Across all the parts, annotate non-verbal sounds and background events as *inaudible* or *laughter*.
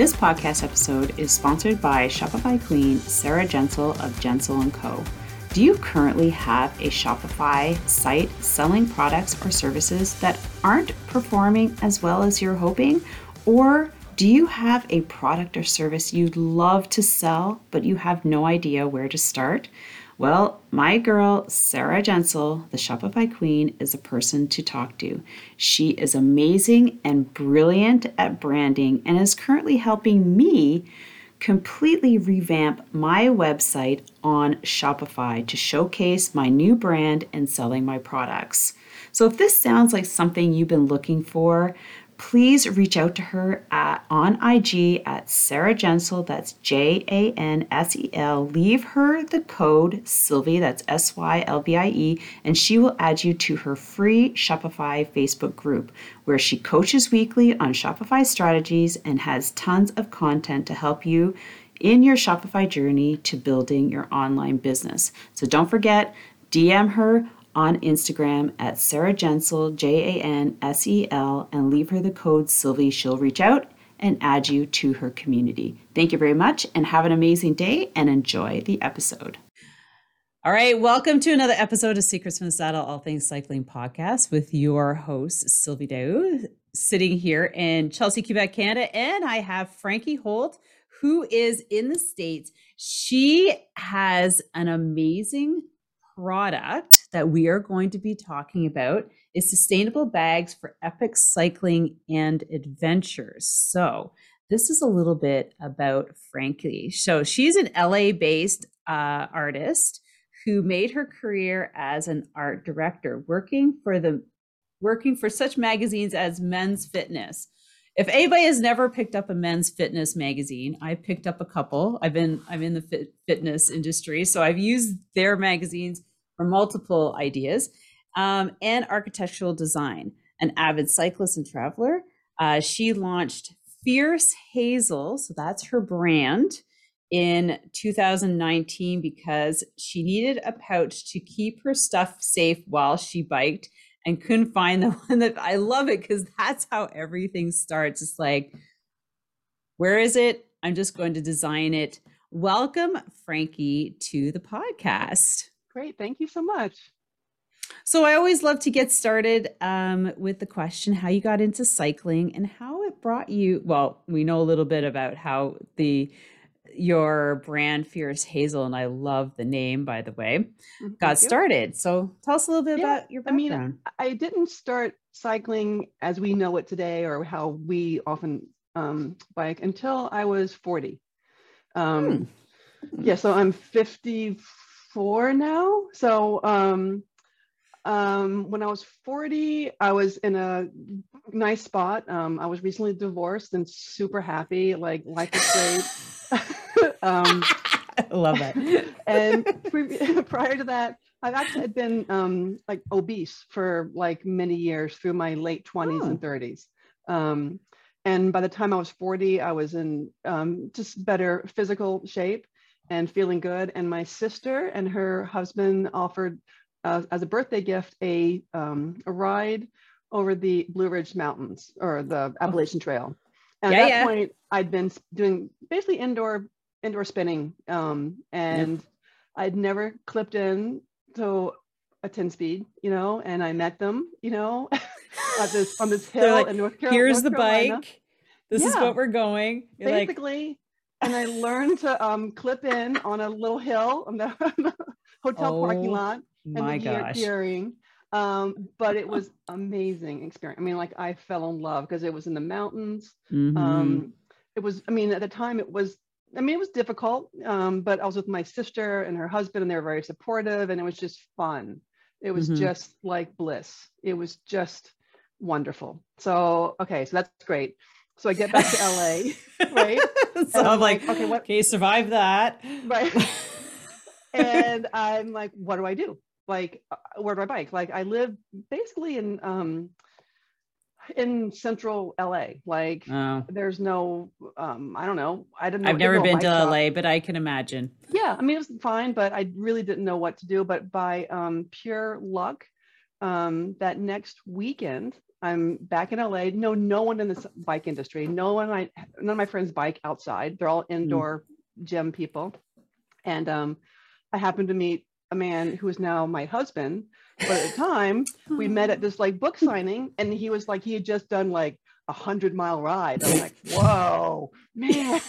This podcast episode is sponsored by Shopify Queen Sarah Jansel of Jansel & Co. Do you currently have a Shopify site selling products or services that aren't performing as well as you're hoping? Or do you have a product or service you'd love to sell, but you have no idea where to start? Well, my girl, Sarah Jansel, the Shopify Queen, is a person to talk to. She is amazing and brilliant at branding and is currently helping me completely revamp my website on Shopify to showcase my new brand and selling my products. So, if this sounds like something you've been looking for, please reach out to her at, on IG at Sarah Jansel, that's J A N S E L. Leave her the code Sylvie, that's S Y L V I E, and she will add you to her free Shopify Facebook group where she coaches weekly on Shopify strategies and has tons of content to help you in your Shopify journey to building your online business. So don't forget, DM her on Instagram at Sarah Jansel, J A N S E L, and leave her the code Sylvie. She'll reach out and add you to her community. Thank you very much and have an amazing day and enjoy the episode. All right, welcome to another episode of Secrets from the Saddle, All Things Cycling podcast with your host, Sylvie Daou, sitting here in Chelsea, Quebec, Canada. And I have Frankie Holt, who is in the States. She has an amazing product that we are going to be talking about is sustainable bags for epic cycling and adventures. So, this is a little bit about Frankie. So, she's an LA based uh, artist who made her career as an art director, working for the working for such magazines as Men's Fitness. If anybody has never picked up a men's fitness magazine, I picked up a couple. I've been I'm in the fit, fitness industry, so I've used their magazines for multiple ideas, um, and architectural design. An avid cyclist and traveler, uh, she launched Fierce Hazel, so that's her brand, in 2019 because she needed a pouch to keep her stuff safe while she biked and couldn't find the *laughs* one that I love it because that's how everything starts. It's like, where is it? I'm just going to design it. Welcome, Frankie, to the podcast. Great. Thank you so much. So I always love to get started um, with the question how you got into cycling and how it brought you. Well, we know a little bit about how the your brand Fierce Hazel, and I love the name by the way, mm, got started. So tell us a little bit yeah, about your background. I mean, I didn't start cycling as we know it today, or how we often um, bike until I was forty. Um, hmm. Yeah, so I'm 54 four now. So um, um, when I was 40, I was in a nice spot. Um, I was recently divorced and super happy. Like life is great. *laughs* um, I *laughs* love that. and pre- *laughs* prior to that, I've actually been um, like obese for like many years through my late 20s oh. and 30s. Um, and by the time I was 40, I was in um, just better physical shape and feeling good. And my sister and her husband offered uh, as a birthday gift a, um, a ride over the Blue Ridge Mountains or the oh. Appalachian Trail. And yeah, at that yeah. point, I'd been doing basically indoor indoor spinning, um, and yep. I'd never clipped in to a 10 speed, you know, and I met them, you know, *laughs* at this on this hill like, in North Carolina. Here's North the Carolina. bike. This yeah. is what we're going. You're basically, like, and I learned to um, clip in on a little hill on the, *laughs* hotel oh, parking lot and my the gosh. gearing. um, but it was amazing experience. I mean, like I fell in love because it was in the mountains. Mhm. Um, it was, I mean, at the time it was, I mean, it was difficult, um, but I was with my sister and her husband, and they were very supportive, and it was just fun. It was Mhm. just like bliss. It was just wonderful. So, okay, so that's great. So I get back to LA, *laughs* right? so I'm like, like, okay, what- okay, survive that. Right. *laughs* and I'm like, what do I do? Like, uh, where do I bike? Like, I live basically in um, in central LA. Like, Oh, there's no, um, I don't know. I didn't. Know, I've never been to shop. LA, but I can imagine. Yeah, I mean, it was fine, but I really didn't know what to do. But by um, pure luck, um, that next weekend, I'm back in LA. No, no one in this bike industry. No one. I none of my friends bike outside. They're all indoor gym people. And um, I happened to meet a man who is now my husband. But at the time, we met at this like book signing, and he was like, he had just done like a hundred mile ride. I'm like, whoa, man.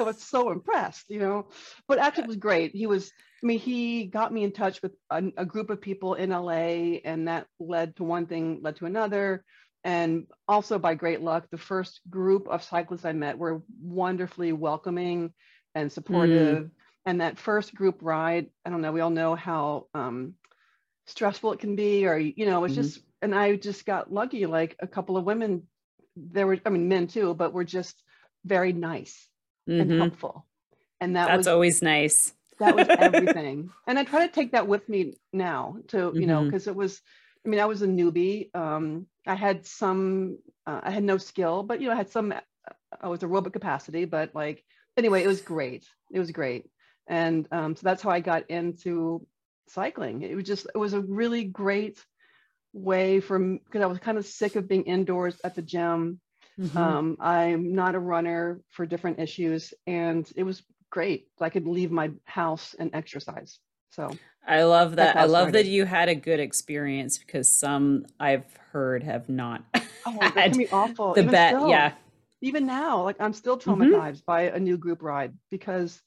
I was so impressed, you know. But actually, it was great. He was, I mean, he got me in touch with a, a group of people in LA, and that led to one thing, led to another. And also, by great luck, the first group of cyclists I met were wonderfully welcoming and supportive. And that first group ride, I don't know, we all know how um, stressful it can be, or, you know, it's Mhm. just, and I just got lucky. Like a couple of women, there were, I mean, men too, but were just very nice and Mhm. helpful. And that That's was always nice. that was *laughs* everything. and I try to take that with me now to, you know, Mhm. because it was, I mean, I was a newbie. Um, I had some, uh, I had no skill, but, you know, I had some, I was aerobic capacity, but like, anyway, it was great. It was great. And um, so that's how I got into cycling. It was just, it was a really great way from, because I was kind of sick of being indoors at the gym. Mhm. Um, I'm not a runner for different issues, and it was great. I could leave my house and exercise. So I love that. I love that you had a good experience because some I've heard have not oh, *laughs* that can be awful. the even bet. still, Yeah. Even now, like I'm still Mhm. traumatized by a new group ride because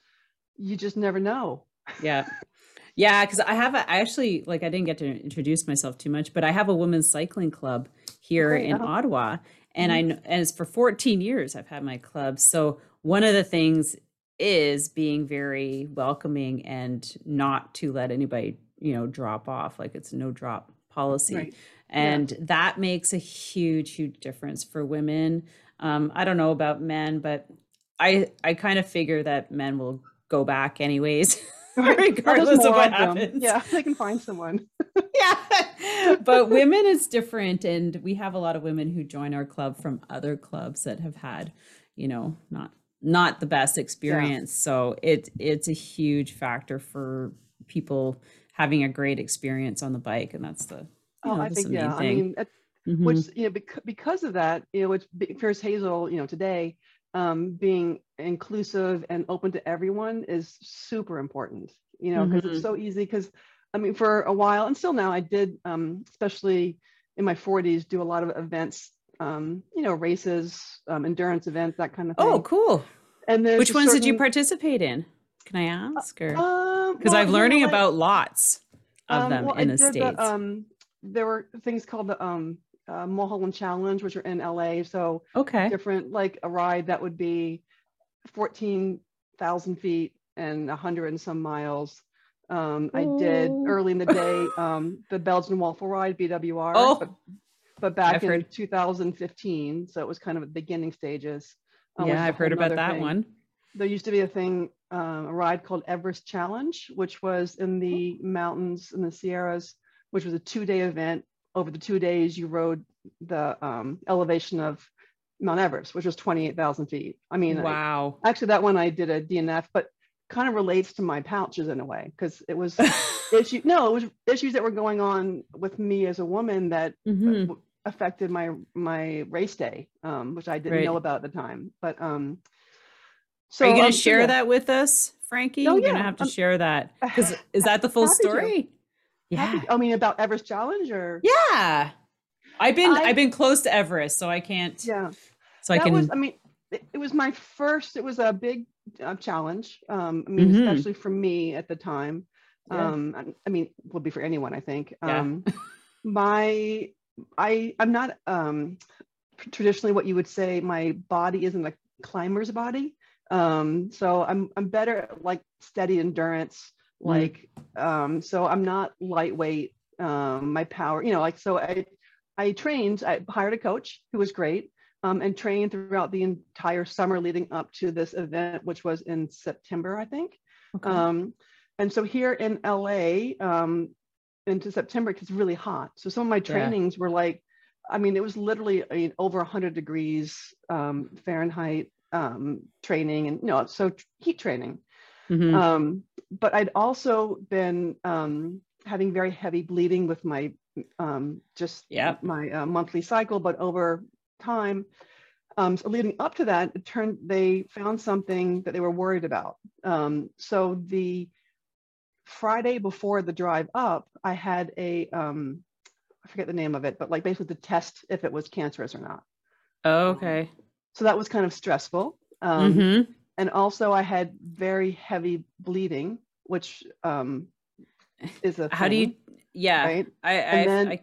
you just never know. Yeah. Yeah, because I have a, I actually like I didn't get to introduce myself too much, but I have a women's cycling club here in uh-huh. Ottawa, and Mhm. I know and for 14 years I've had my club. So one of the things is being very welcoming and not to let anybody you know drop off. Like it's no drop policy, Right. and that makes a huge huge difference for women. Um, I don't know about men, but I I kind of figure that men will go back anyways. *laughs* *laughs* Right. Well, there's regardless of what happens. Yeah, they can find someone. *laughs* yeah. *laughs* But women is different and we have a lot of women who join our club from other clubs that have had, you know, not not the best experience. So it it's a huge factor for people having a great experience on the bike and that's the Oh, know, I that's think yeah. I mean, at Mhm. which you know bec- because of that you know it's be- Fierce Hazel you know today um, being inclusive and open to everyone is super important you know because Mhm. it's so easy because I mean for a while and still now I did um, especially in my 40s do a lot of events um, you know races um, endurance events that kind of thing Oh, cool. and then Which ones did you participate in? Can I ask or um, because well, I'm you know, learning like- about lots of um, them well, in I the states. um, there were things called the um, uh, Mulholland Challenge, which are in LA. So okay. different, like a ride that would be 14,000 feet and a 100 and some miles. Um, I did early in the day *laughs* um, the Belgian Waffle Ride, BWR, Oh, but, but back I've in heard- 2015. So it was kind of the beginning stages. uh, is yeah, I've heard about that thing one. there used to be a thing, um, a ride called Everest Challenge, which was in the mountains in the Sierras, which was a two-day event. Over the two days, you rode the um, elevation of Mount Everest, which was 28,000 feet. I mean, I- Wow. actually, that one I did a DNF, but kind of relates to my pouches in a way because it was *laughs* issue. No, it was issues that were going on with me as a woman that Mhm. w- affected my my race day, um, which I didn't Right. know about at the time. But um, so Are you going um, to so share yeah. that with us, Frankie? Oh, You're going to have to um, share that because *sighs* is that the full story? to. Yeah. I mean, about Everest Challenge or Yeah. I've been I- I've been close to Everest, so I can't. yeah, So I that can. was. I mean, it, it was my first. It was a big uh, challenge. Um, I mean, Mhm. especially for me at the time. Yeah. Um, I, I mean, would be for anyone, I think. Yeah. Um, my I I'm not um traditionally what you would say my body isn't a climber's body. Um, so I'm I'm better at like steady endurance, mm. like um, so I'm not lightweight. Um, my power, you know, like so I I trained, I hired a coach who was great. Um, and trained throughout the entire summer leading up to this event, which was in September, I think. Okay. Um, and so here in LA, um, into September, it's really hot. So some of my trainings yeah. were like I mean, it was literally I mean, over 100 degrees um, Fahrenheit um, training and, you know, so heat training. Mm-hmm. Um, but I'd also been um, having very heavy bleeding with my um, just yeah. my uh, monthly cycle, but over time, um, so leading up to that, it turned they found something that they were worried about. Um, so the Friday before the drive up, I had a um, I forget the name of it, but like basically to test if it was cancerous or not. Oh, okay. So that was kind of stressful. Um, mm-hmm. And also, I had very heavy bleeding, which um, is a. How do you? Yeah, right? I, I, then, I,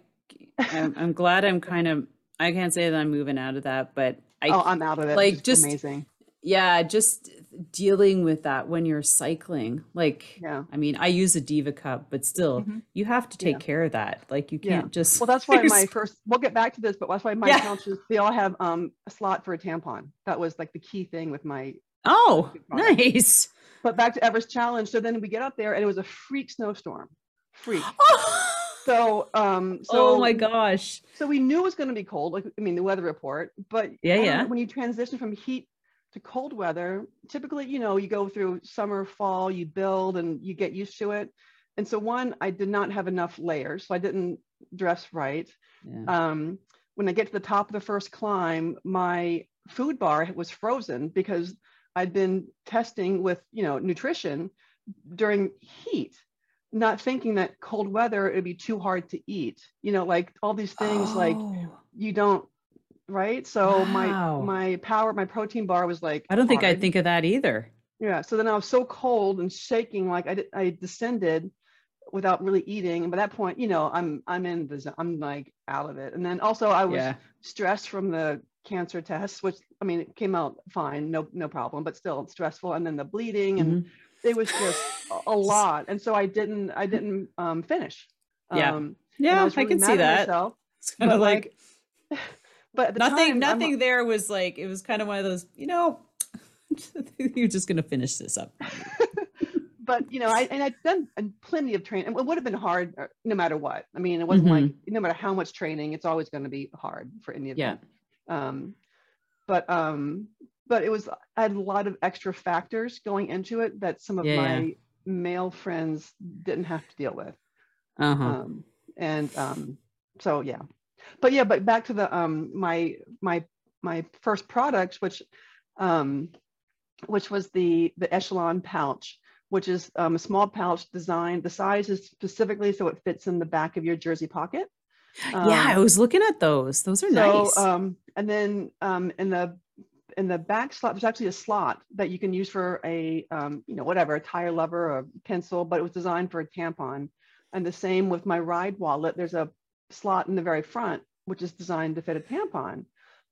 I'm, I'm glad I'm kind of. I can't say that I'm moving out of that, but I. Oh, I'm out of it. Like just amazing. Yeah, just dealing with that when you're cycling like yeah i mean i use a diva cup but still mm-hmm. you have to take yeah. care of that like you can't yeah. just well that's why *laughs* my first we'll get back to this but that's why my yeah. couches they all have um a slot for a tampon that was like the key thing with my oh nice but back to everest challenge so then we get up there and it was a freak snowstorm freak *gasps* Oh. so um so oh my gosh so we knew it was going to be cold like i mean the weather report but yeah yeah when you transition from heat to cold weather, typically, you know, you go through summer, fall, you build and you get used to it. And so one, I did not have enough layers, so I didn't dress right. Yeah. Um, when I get to the top of the first climb, my food bar was frozen because I'd been testing with, you know, nutrition during heat, not thinking that cold weather it'd be too hard to eat. You know, like all these things, oh. like you don't right? So wow. my my power, my protein bar was like. I don't think I'd think of that either. Yeah. So then I was so cold and shaking, like I I descended without really eating. And by that point, you know, I'm I'm in the I'm like out of it. And then also I was yeah. stressed from the cancer test, which I mean it came out fine, no no problem, but still stressful. And then the bleeding and mm-hmm. it was just a lot. And so I didn't I didn't um, finish. Yeah. Um, yeah, I, really I, can see that. Myself, it's kind of like, like *laughs* but nothing time, nothing I'm, there was like it was kind of one of those you know *laughs* you're just gonna finish this up *laughs* but you know i and i'd done plenty of training it would have been hard uh, no matter what i mean it wasn't mm-hmm. like no matter how much training it's always going to be hard for any of yeah um but um but it was i had a lot of extra factors going into it that some of yeah, my yeah. male friends didn't have to deal with uh-huh. um and um so yeah but yeah, but back to the um my my my first product, which um which was the the echelon pouch, which is um, a small pouch designed. The size is specifically so it fits in the back of your jersey pocket. Um, yeah, I was looking at those. Those are so, nice. Um, and then um, in the in the back slot, there's actually a slot that you can use for a um, you know whatever a tire lever or a pencil, but it was designed for a tampon. And the same with my ride wallet. There's a slot in the very front, which is designed to fit a tampon.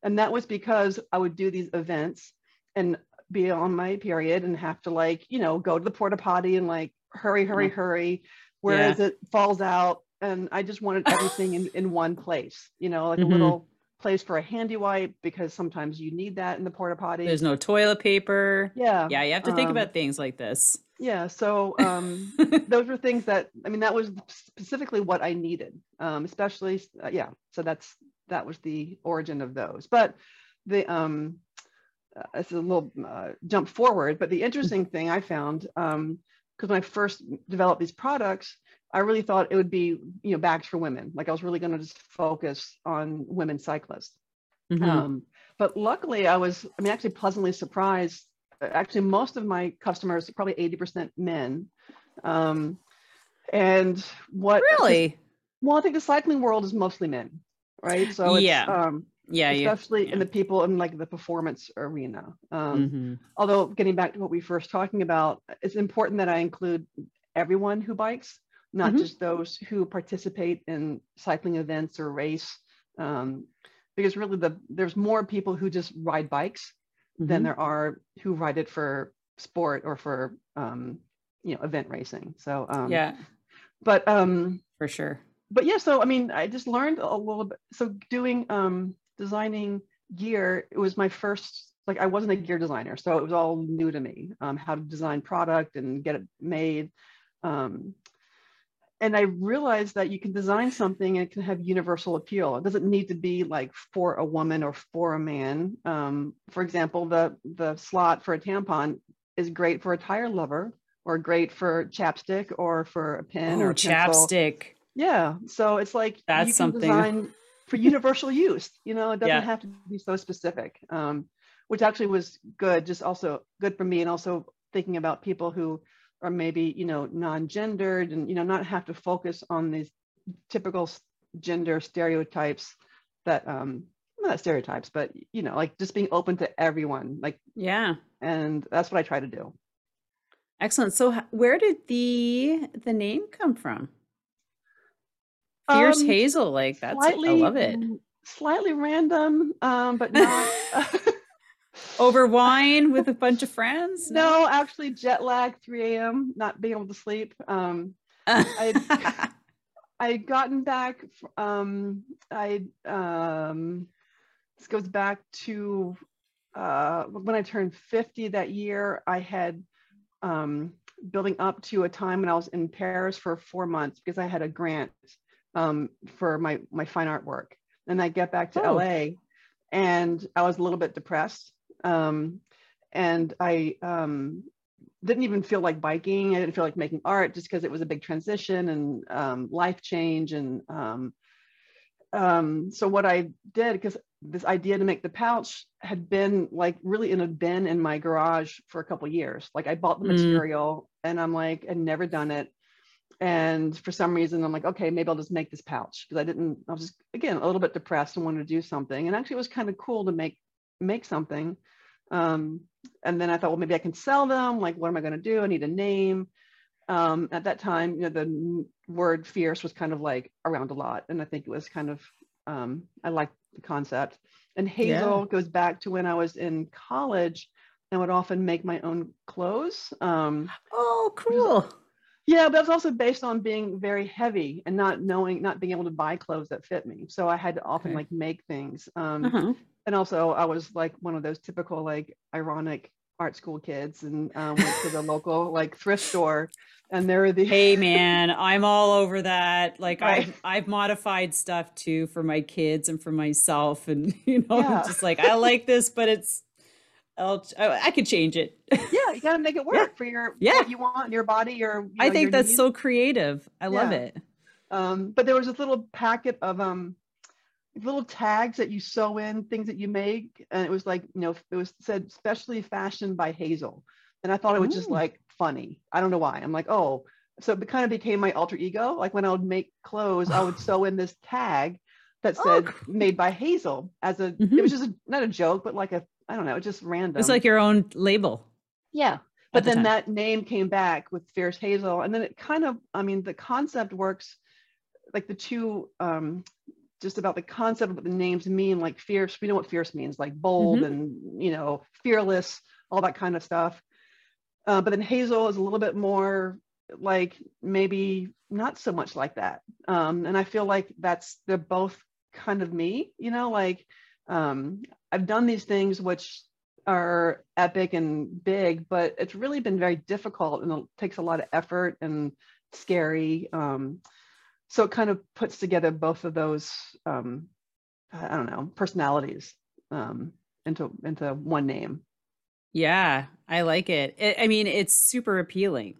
And that was because I would do these events and be on my period and have to like, you know, go to the porta potty and like hurry, hurry, hurry. Whereas yeah. it falls out. And I just wanted everything in, *laughs* in one place, you know, like mm-hmm. a little place for a handy wipe because sometimes you need that in the porta potty. There's no toilet paper. Yeah. Yeah. You have to think um, about things like this yeah so um, *laughs* those were things that i mean that was specifically what i needed um, especially uh, yeah so that's that was the origin of those but the um uh, it's a little uh, jump forward but the interesting thing i found um because when i first developed these products i really thought it would be you know bags for women. Like i was really going to just focus on women cyclists. Mm-hmm. um but luckily i was i mean actually pleasantly surprised. Actually most of my customers probably 80% men. Um, and what really? well i think the cycling world is mostly men right? So yeah. um, yeah especially yeah. in the people in like the performance arena. Um, mm-hmm. although getting back to what we first talking about it's important that i include everyone who bikes not mm-hmm. just those who participate in cycling events or race. Um, because really the there's more people who just ride bikes mm-hmm. than there are who ride it for sport or for um, you know event racing. So um, yeah, but um, for sure. But yeah, so I mean, I just learned a little bit. So doing um, designing gear, it was my first like I wasn't a gear designer, so it was all new to me. Um, how to design product and get it made. Um, and I realized that you can design something and it can have universal appeal. It doesn't need to be like for a woman or for a man. Um, for example, the the slot for a tampon is great for a tire lever, or great for chapstick, or for a pen or a chapstick. Yeah, so it's like that's something for universal *laughs* use. You know, it doesn't yeah. have to be so specific. Um, which actually was good, just also good for me, and also thinking about people who are maybe you know non-gendered and you know not have to focus on these typical gender stereotypes that um not stereotypes but you know like just being open to everyone like yeah. and that's what i try to do. Excellent. So where did the the name come from? Fierce um, hazel like that's slightly, i love it. slightly random um but not *laughs* *laughs* over wine with a bunch of friends? No, no actually jet lag, 3 a.m., not being able to sleep. Um, I *laughs* I'd gotten back. Um, I um, this goes back to uh, when I turned 50 that year. I had um, building up to a time when I was in Paris for four months because I had a grant um, for my my fine art work, and I get back to oh. LA, and I was a little bit depressed um, and I um, didn't even feel like biking. I didn't feel like making art just because it was a big transition and um, life change. And um, um, so what I did, because this idea to make the pouch had been like really in a bin in my garage for a couple years. Like I bought the mm. material and I'm like, I'd never done it. And for some reason, I'm like, okay, maybe I'll just make this pouch because I didn't, I was just, again, a little bit depressed and wanted to do something. And actually, it was kind of cool to make make something. Um, and then I thought, well, maybe I can sell them. Like, what am I going to do? I need a name. Um, at that time, you know, the word fierce was kind of like around a lot. And I think it was kind of, um, I liked the concept. And Hazel yeah. goes back to when I was in college and would often make my own clothes. Um, oh, cool. Yeah, but it's also based on being very heavy and not knowing, not being able to buy clothes that fit me. So I had to often okay. like make things. Um, uh-huh and also I was like one of those typical like ironic art school kids and um, went to the local *laughs* like thrift store and there were the hey man i'm all over that *laughs* like right. I've, I've modified stuff too for my kids and for myself and *laughs* you know yeah. just like i like this but it's I'll, I could change it. *laughs* yeah, you got to make it work yeah. for your yeah. what you want in your body. Your you know, I think that's needs. so creative. I yeah. love it. Um, but there was this little packet of um little tags that you sew in things that you make and it was like you know it was said specially fashioned by hazel and i thought it was just like funny i don't know why i'm like oh so it kind of became my alter ego like when i would make clothes i would *sighs* sew in this tag that oh, said oh. made by hazel as a mm-hmm. it was just a, not a joke but like a i don't know it's just random it's like your own label yeah but the then time. that name came back with fierce hazel and then it kind of i mean the concept works like the two um just about the concept of what the names mean, like fierce. We know what fierce means, like bold mm-hmm. and you know fearless, all that kind of stuff. Uh, but then Hazel is a little bit more like maybe not so much like that. Um, and I feel like that's they're both kind of me, you know, like um, I've done these things which are epic and big, but it's really been very difficult and it takes a lot of effort and scary. Um, so it kind of puts together both of those um, i don't know personalities um, into into one name yeah i like it, it i mean it's super appealing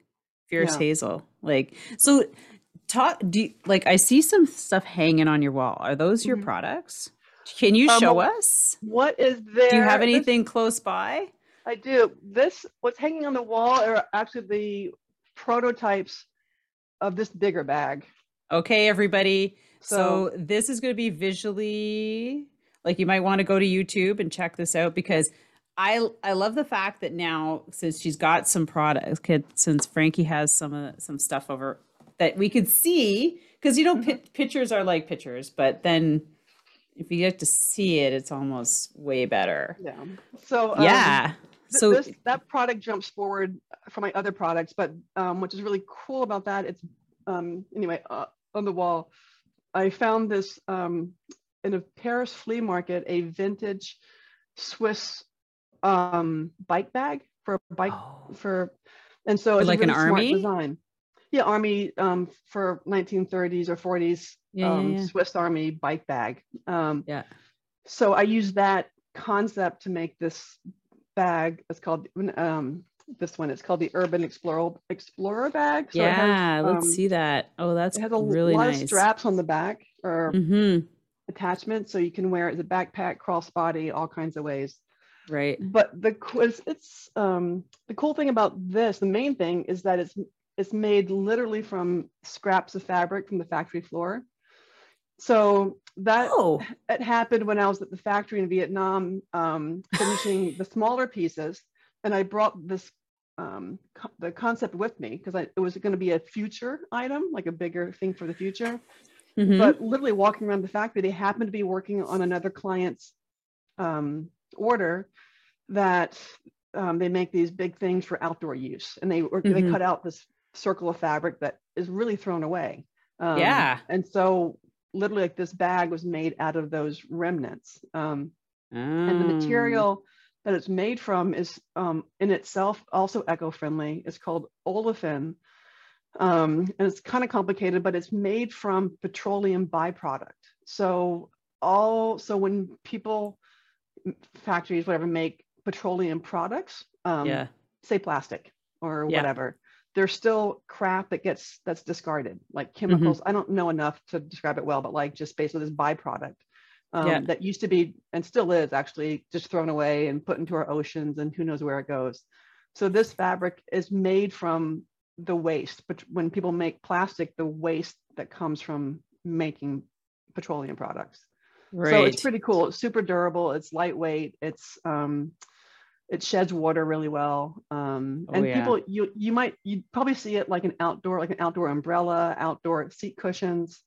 fierce yeah. hazel like so talk do you, like i see some stuff hanging on your wall are those your mm-hmm. products can you um, show us? what is there do you have anything this, close by? I do. This what's hanging on the wall are actually the prototypes of this bigger bag. Okay, everybody. So, so this is going to be visually like you might want to go to YouTube and check this out because I I love the fact that now since she's got some products, since Frankie has some uh, some stuff over that we could see because you know Mhm. pi- pictures are like pictures, but then if you get to see it, it's almost way better. Yeah. So um, yeah. th- So this, that product jumps forward for my other products, but um, which is really cool about that, it's um, anyway uh, on the wall. I found this um, in a Paris flea market, a vintage Swiss um, bike bag for a bike Oh. for, and so For it's like a an smart army? design. Yeah, army um, for 1930s or 40s Yeah, yeah, um, yeah. Swiss Army bike bag. Um, Yeah. so I use that concept to make this bag. It's called um, this one. It's called the Urban Explorer Explorer bag. So it has, yeah, let's um, see that. Oh, that's It has a really lot nice. of straps on the back or Mm-hmm. attachments, so you can wear it as a backpack, crossbody, all kinds of ways. Right. But the it's um, the cool thing about this, the main thing is that it's it's made literally from scraps of fabric from the factory floor. So that Oh, it happened when I was at the factory in Vietnam, um, finishing the smaller pieces, and I brought this um, co- the concept with me because it was going to be a future item, like a bigger thing for the future. mhm. But literally walking around the factory, they happened to be working on another client's um, order that um, they make these big things for outdoor use, and they were, they cut out this circle of fabric that is really thrown away. Um, Yeah. and so literally, like this bag was made out of those remnants, um, and the Mm. material that it's made from is um, in itself also eco-friendly. It's called olefin. Um, and it's kind of complicated, but it's made from petroleum byproduct. So all so when people, factories, whatever, make petroleum products, um, yeah. say plastic or Yeah. whatever, there's still crap that gets that's discarded, like Mm-hmm. chemicals. I don't know enough to describe it well, but like just basically this byproduct um, Yeah. that used to be and still is actually just thrown away and put into our oceans and who knows where it goes. So this fabric is made from the waste, but when people make plastic, the waste that comes from making petroleum products. Right. So it's pretty cool. It's super durable. It's lightweight. It's um, it sheds water really well. Um, Oh, and yeah. people, you you might you probably see it like an outdoor, like an outdoor umbrella, outdoor seat cushions,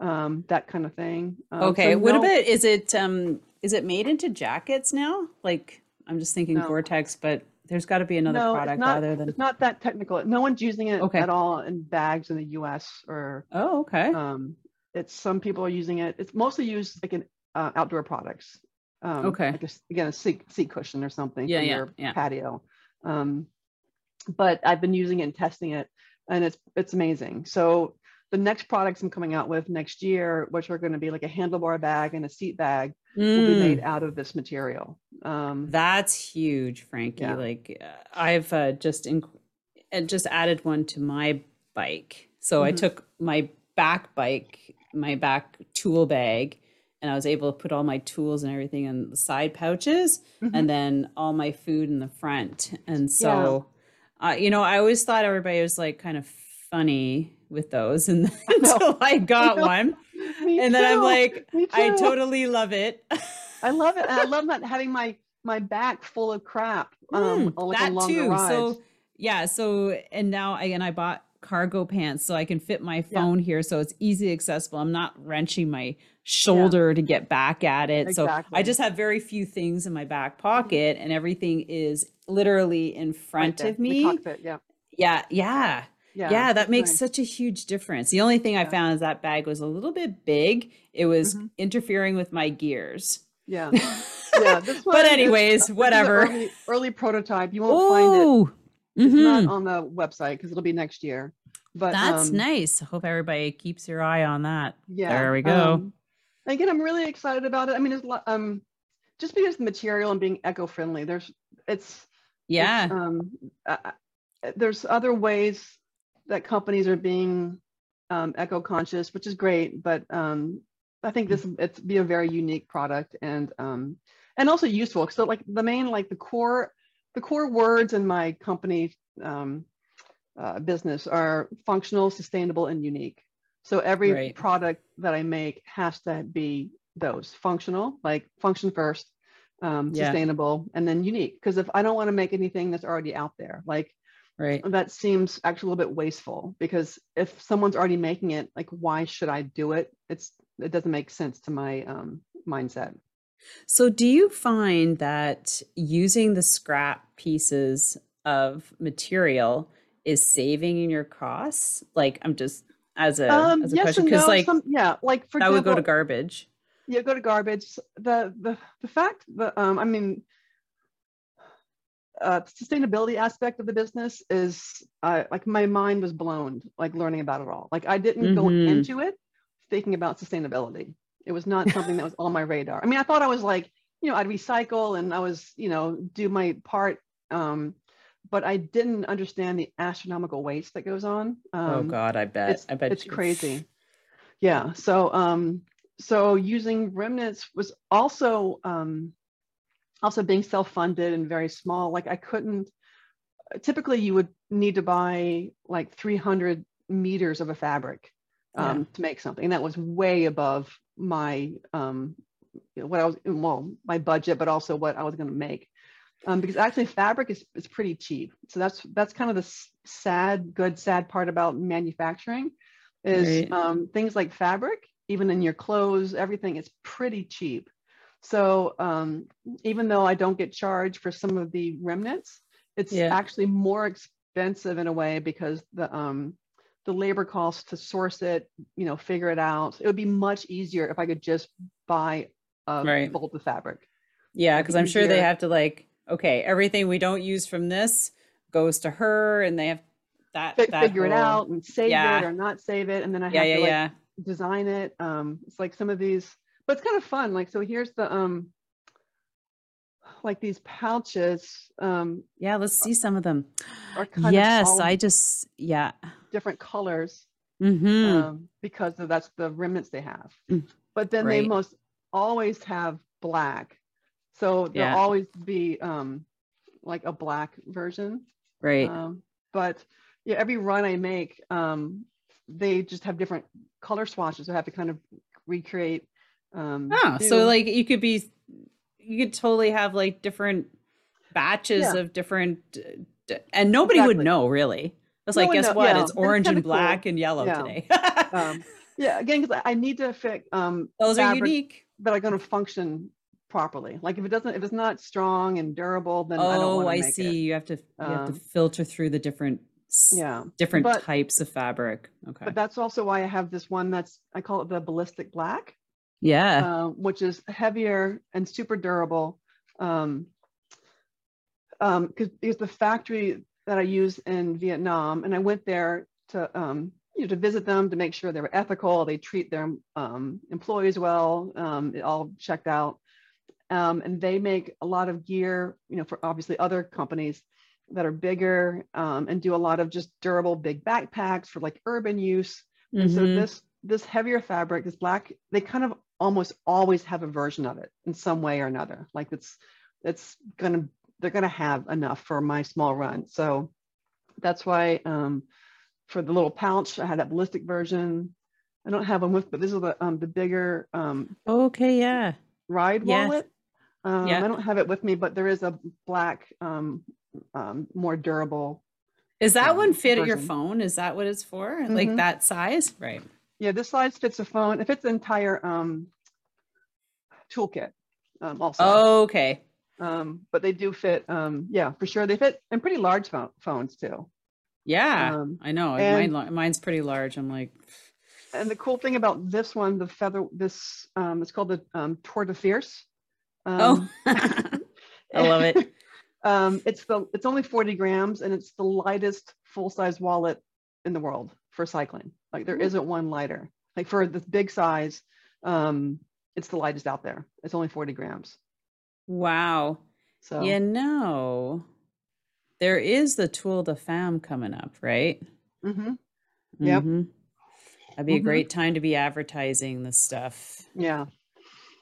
um, that kind of thing. Um, so okay. what no- about is it um is it made into jackets now? Like I'm just thinking No. Gore-Tex, but there's got to be another no, product not, other than It's not that technical. No one's using it Okay. at all in bags in the U.S. or Oh, okay. um, it's some people are using it. It's mostly used like in uh, outdoor products. Um, Okay. Like a again, a seat, seat cushion or something Yeah, for yeah, your yeah. patio. Um, but I've been using it and testing it, and it's it's amazing. So the next products I'm coming out with next year, which are going to be like a handlebar bag and a seat bag, will be Mm. made out of this material. Um, That's huge, Frankie. Yeah. Like uh, I've uh, just in, uh, just added one to my bike. So I Mhm. took my back bike, my back tool bag, and I was able to put all my tools and everything in the side pouches, Mhm. and then all my food in the front. And so, uh, you know, I always thought everybody was like kind of funny with those, and *laughs* *laughs* I until I got know. one, Me and then I'm like, I totally love it. I love it. And I love *laughs* not having my my back full of crap. Um, Mm, that too. rides. So yeah, so and now I and I bought cargo pants so I can fit my Yeah. phone here so it's easy accessible. I'm not wrenching my shoulder to get back at it. So I just have very few things in my back pocket and everything is literally in front there, of me. cockpit, yeah. Yeah, yeah. Yeah. Yeah, that makes nice. such a huge difference. The only thing I found is that bag was a little bit big. It was Mhm. interfering with my gears. Yeah. *laughs* Yeah. But anyways, *laughs* this is an whatever. Early, early prototype. You won't find it. It's mhm. not on the website because it'll be next year. But That's um, nice. I hope everybody keeps your eye on that. Yeah. There we go. um, again, I'm really excited about it. I mean, it's um, just because the material and being eco-friendly. There's it's it's, Yeah. um, uh, there's other ways that companies are being um, eco-conscious, which is great. But um, I think this it's be a very unique product and um, and also useful. So like the main like the core the core words in my company um, uh, business are functional, sustainable, and unique. So every Right. product that I make has to be those functional, like function first, um, Yeah. sustainable, and then unique. Because if I don't want to make anything that's already out there, like Right. that seems actually a little bit wasteful because if someone's already making it, like why should I do it? It's it doesn't make sense to my um, mindset. So, do you find that using the scrap pieces of material is saving in your costs? Like, I'm just as a Um, as a yes question because no. like Some, yeah, like for that would go to garbage. yeah, go to garbage. The the the fact that um, I mean, uh, sustainability aspect of the business is uh, like my mind was blown, like learning about it all. Like I didn't go Mhm. into it thinking about sustainability. It was not something that was on my radar. I mean, I thought I was like, you know, I'd recycle and I was, you know, do my part. Um, but I didn't understand the astronomical waste that goes on. oh Um, God, I bet. I bet it's you- crazy yeah so um so using remnants was also um also being self-funded and very small like i couldn't typically you would need to buy like 300 meters of a fabric um, Yeah. to make something and that was way above my um you know, what i was well my budget but also what i was going to make um, because actually fabric is, is pretty cheap so that's that's kind of the sad good sad part about manufacturing is Right. um, things like fabric even in your clothes everything is pretty cheap so um, even though i don't get charged for some of the remnants it's Yeah. actually more expensive in a way because the um, the labor costs to source it you know figure it out it would be much easier if i could just buy a Right. bolt of fabric Yeah, because I'm sure they have to like, okay, everything we don't use from this goes to her, and they have that, fi- that figure it out and save yeah. it or not save it and then i have yeah, to like yeah. design it um it's like some of these but it's kind of fun like so here's the um like these pouches um Yeah, let's see some of them. Yes, of I just yeah. Different colors Mm-hmm. um, because of that's the remnants they have. Mm, But then they most always have black. So there'll Yeah. always be um, like a black version. Right. Um, but yeah, every run I make, um, they just have different color swatches. I have to kind of recreate. Um, oh, so like you could be you could totally have like different batches Yeah. of different and nobody would know really. It's No like guess know- what? yeah, It's orange and kinda cool. black and yellow Yeah. today. um, *laughs* yeah, again, because I need to fit um, Those are unique. that are going to function properly. Like if it doesn't, if it's not strong and durable, then I don't Oh, want to I see. it. You have to you have to Um, filter through the different Yeah. different but- types of fabric. Okay. But that's also why I have this one that's I call it the ballistic black, yeah. uh, which is heavier and super durable. Um, um, because because the factory that I use in Vietnam, and I went there to um, you know to visit them to make sure they were ethical, they treat their um, employees well, um, it all checked out, um, and they make a lot of gear, you know, for obviously other companies that are bigger um, and do a lot of just durable big backpacks for like urban use. And so Mhm. this this heavier fabric, this black, they kind of almost always have a version of it in some way or another. Like it's it's gonna they're gonna have enough for my small run. So that's why um, for the little pouch, I had that ballistic version. I don't have one with, but this is the um, the bigger um, Okay, yeah. ride Yes. wallet. Um, Yeah. I don't have it with me, but there is a black, um, um, more durable. Is that um, one fit at your phone? Is that what it's for? Like Mhm. that size? Right. Yeah, this size fits a phone. It fits the entire um, toolkit um, also. Oh, okay. Um, but they do fit. Um, yeah, for sure. They fit in pretty large pho- phones too. Yeah. Um, I know. and- Mine, mine's pretty large. I'm like, And the cool thing about this one, the feather, this um, it's called the um, Tour de Fierce. oh, Um, *laughs* *laughs* I love it. *laughs* um, it's the it's only 40 grams and it's the lightest full size wallet in the world for cycling. Like there isn't one lighter. Like for the big size, um, it's the lightest out there. It's only 40 grams. Wow. So You know, there is the Tour de Femme coming up, right? mhm, Yep. Mhm. That'd be a Mhm. great time to be advertising this stuff yeah.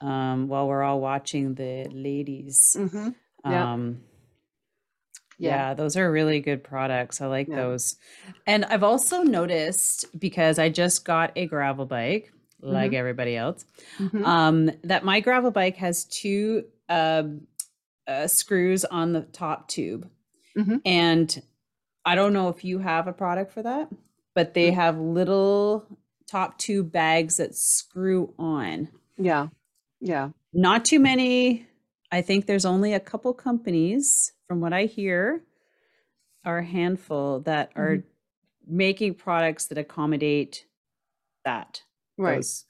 um, while we're all watching the ladies. hmm yeah. Um, Yeah. yeah, those are really good products. I like Yeah. those. And I've also noticed because I just got a gravel bike, like Mm-hmm. everybody else, Mhm. um, that my gravel bike has two um, uh, screws on the top tube. Mhm. And I don't know if you have a product for that, but they Mm. have little top tube bags that screw on. Yeah. Yeah. Not too many. I think there's only a couple companies, from what I hear, are a handful that are Mm-hmm. making products that accommodate that. Right. those-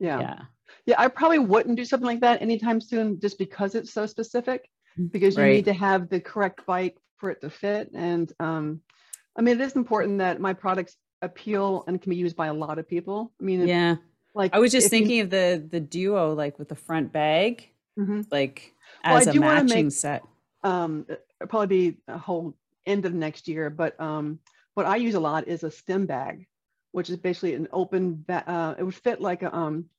Yeah. yeah. Yeah. I probably wouldn't do something like that anytime soon just because it's so specific, Mm, because you right. need to have the correct bike for it to fit. And um, I mean, it is important that my products appeal and can be used by a lot of people. I mean, Yeah. like I was just if you- thinking of the the duo, like with the front bag, Mhm. like Well, as a do wanna matching make- set. um, probably be a whole end of next year. But um, what I use a lot is a stem bag, which is basically an open. Ba- uh, it would fit like a um,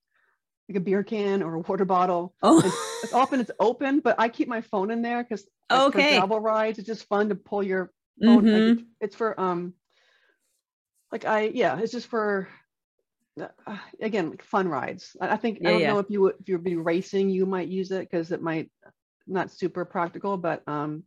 like a beer can or a water bottle. *laughs* Oh, It's often it's open, but I keep my phone in there because like, Okay. for gravel rides, it's just fun to pull your phone. like, Mhm. it's- it's for um, like I yeah, it's just for. Uh, again, like fun rides. I I think Yeah, I don't yeah. know if you would if you'd be racing, you might use it because it might not super practical. But um,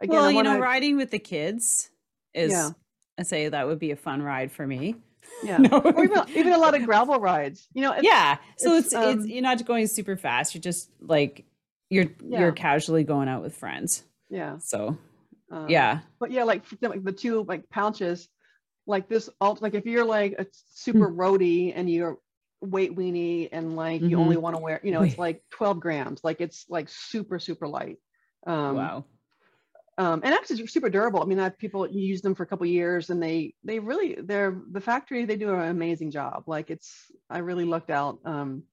again, well, I you know, riding with the kids is. Yeah. I say that would be a fun ride for me. Yeah, *laughs* No. or even even a lot of *laughs* gravel rides. You know, it's, yeah. So it's it's, it's, um, you're not going super fast. You're just like you're Yeah. you're casually going out with friends. yeah, So um, yeah. but yeah, like, like the two like pouches, like this, alt, like if you're like a super Hmm. roadie and you're weight weenie and like you Mhm. only want to wear, you know, it's like 12 grams, like it's like super super light. Um, wow. Um, and actually they're super durable. I mean, I have people use them for a couple years, and they they really they're the factory. They do an amazing job. Like it's I really looked out. Um,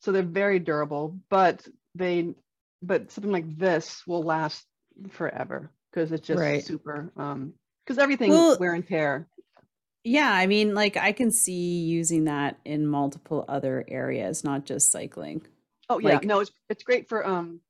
so they're very durable, but they but something like this will last forever because it's just Right. super. Um, because everything Well- wear and tear. Yeah, I mean, like I can see using that in multiple other areas, not just cycling. Oh yeah, like- no, it's it's great for um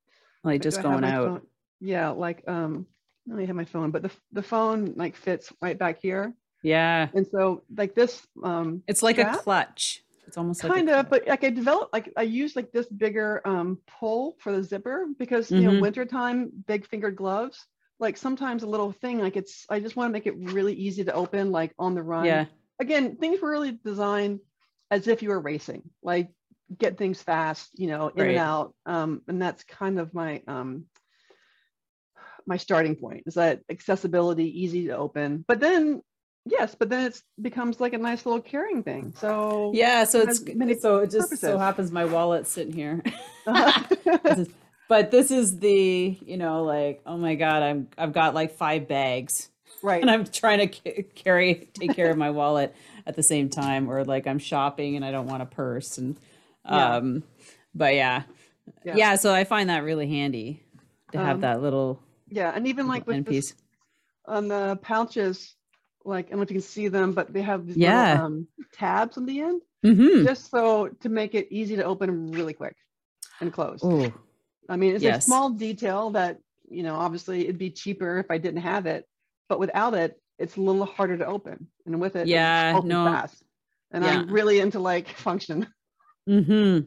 Like just going out. phone? Yeah, like um, I only have my phone, but the the phone like fits right back here, Yeah. and so like this um, It's like strap, a clutch. It's almost like kind of, but like I developed like I use like this bigger um pull for the zipper because you know Mhm. wintertime big fingered gloves. Like sometimes a little thing like it's I just want to make it really easy to open like on the run. yeah. Again, things were really designed as if you were racing, like get things fast, you know, in Right. and out. Um, and that's kind of my um my starting point is that accessibility, easy to open. But then yes, but then it becomes like a nice little carrying thing. So Yeah, so it's many so it just so happens my wallet's sitting here. *laughs* *laughs* Is- but this is the, you know, like, oh my God, I'm I've got like five bags right. and I'm trying to ca- carry take care of my wallet at the same time, or like I'm shopping and I don't want a purse. And Yeah. um, but yeah. Yeah. yeah. so I find that really handy to have Um, that little Yeah, and even like with this, on the pouches, like I don't know if you can see them, but they have these Yeah. little um, tabs on the end, Mm-hmm. just so to make it easy to open really quick and close. Oh, I mean, it's Yes. a small detail that you know. Obviously, it'd be cheaper if I didn't have it, but without it, it's a little harder to open, and with it, Yeah, it's no. fast. And I'm really into like function. Mm-hmm.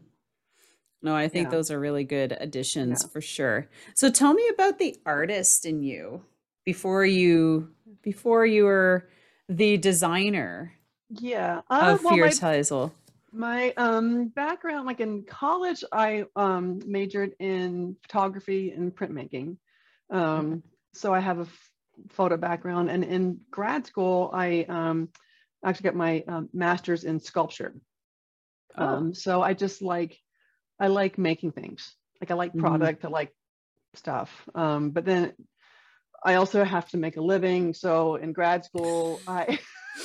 No, I think Yeah. those are really good additions Yeah. for sure. So tell me about the artist in you before you before you were the designer Yeah. Uh, of well, my, Fierce Hazel. my um background, like in college, I um majored in photography and printmaking. Um, so I have a f- photo background, and in grad school, I um actually got my um, master's in sculpture. Oh, Um, so I just like, I like making things. Like I like Mhm. product, I like stuff. Um, but then I also have to make a living. So in grad school, I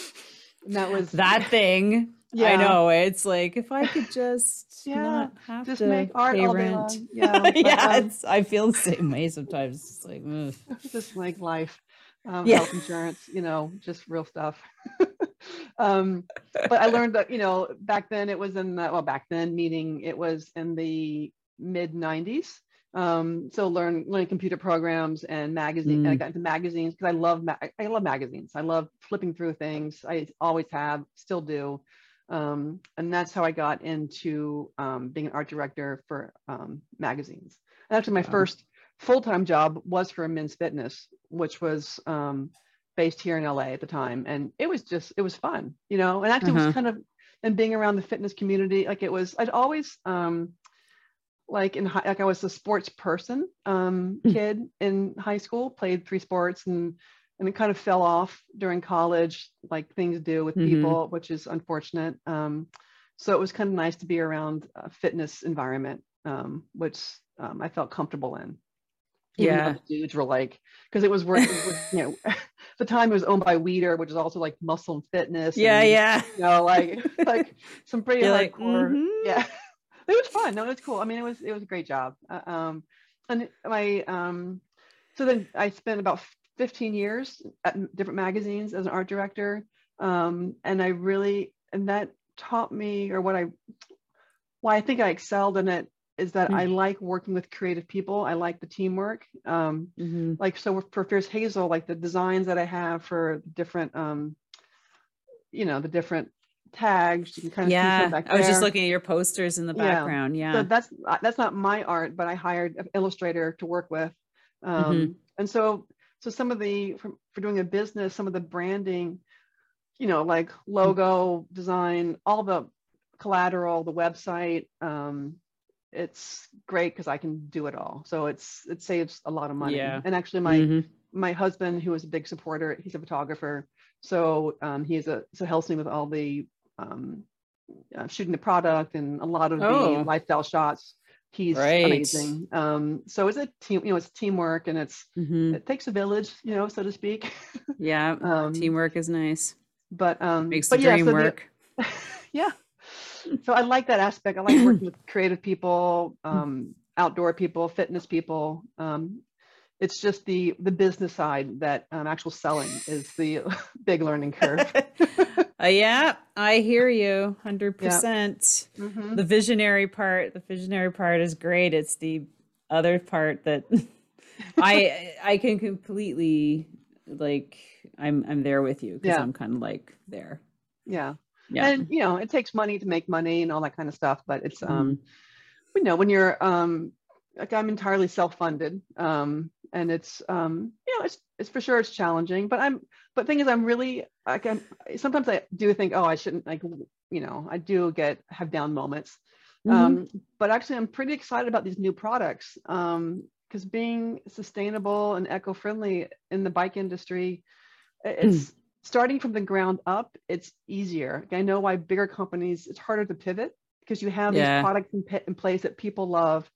*laughs* and that was that thing. *laughs* Yeah. I know. It's like if I could just Yeah, not have just to make art pay all day rent. *laughs* Yeah, but, yeah, um, it's, I feel the same way sometimes. It's like, ugh. just like life, um, Yeah. health insurance, you know, just real stuff. Um, but I *laughs* learned that, you know, back then it was in the, well, back then meaning it was in the mid 90s. Um, so learn learning computer programs and magazine. I Mm. got into magazines because I love ma- I love magazines. I love flipping through things. I always have, still do. Um, and that's how I got into um, being an art director for um, magazines. And actually, my Wow. first full-time job was for Men's Fitness, which was um, based here in LA at the time, and it was just it was fun, you know. And actually, uh-huh. was uh-huh. kind of and being around the fitness community, like it was. I'd always um, like in high, like I was a sports person um, mm. kid in high school, played three sports and and it kind of fell off during college, like things do with mm-hmm. people, which is unfortunate. Um, so it was kind of nice to be around a fitness environment, um, which um, I felt comfortable in. Even yeah, dudes were like, because it was working. you know, the time it was owned by Weider, which is also like muscle and fitness. Yeah, and, yeah. You know, like *laughs* like some pretty You're hardcore. Like, mm-hmm. Yeah, *laughs* it was fun. No, it was cool. I mean, it was it was a great job. Uh, um, and my um, so then I spent about 15 years at different magazines as an art director, um, and I really and that taught me or what I why I think I excelled in it is that mm-hmm. I like working with creative people. I like the teamwork. Um, mm-hmm. Like so for Fierce Hazel, like the designs that I have for different, um, you know, the different tags. You can kind of yeah. I was just looking at your posters in the background. Yeah. yeah. So that's uh, that's not my art, but I hired an illustrator to work with. Um, mm-hmm. And so so some of the for, for doing a business, some of the branding, you know, like logo design, all the collateral, the website. Um, it's great because I can do it all. So it's it saves a lot of money. Yeah. And actually, my mm-hmm. my husband, who is a big supporter, he's a photographer. So um, he's a so helps me with all the um, uh, shooting the product and a lot of oh. the lifestyle shots. He's right. amazing. Um, so it's a team, you know, it's teamwork and it's mm-hmm. it takes a village, you know, so to speak. *laughs* Yeah, um, teamwork is nice. But um, makes the but dream yeah, so work. The, *laughs* yeah. So I like that aspect. I like working *clears throat* with creative people, um, outdoor people, fitness people. Um, it's just the the business side that um, actual selling is the *laughs* big learning curve. *laughs* Uh, yeah, I hear you 100%. Mm-hmm. The visionary part, the visionary part is great. It's the other part that *laughs* I I can completely like I'm I'm there with you because yeah. I'm kind of like there. Yeah. Yeah. And you know, it takes money to make money and all that kind of stuff, but it's um mm-hmm. you know, when you're um like I'm entirely self-funded. Um and it's um you know, it's it's for sure it's challenging, but I'm but thing is i'm really i can sometimes i do think oh i shouldn't like you know i do get have down moments mm-hmm. um, but actually i'm pretty excited about these new products Um, because being sustainable and eco-friendly in the bike industry it's mm. Starting from the ground up it's easier i know why bigger companies it's harder to pivot because you have yeah. these products in, in place that people love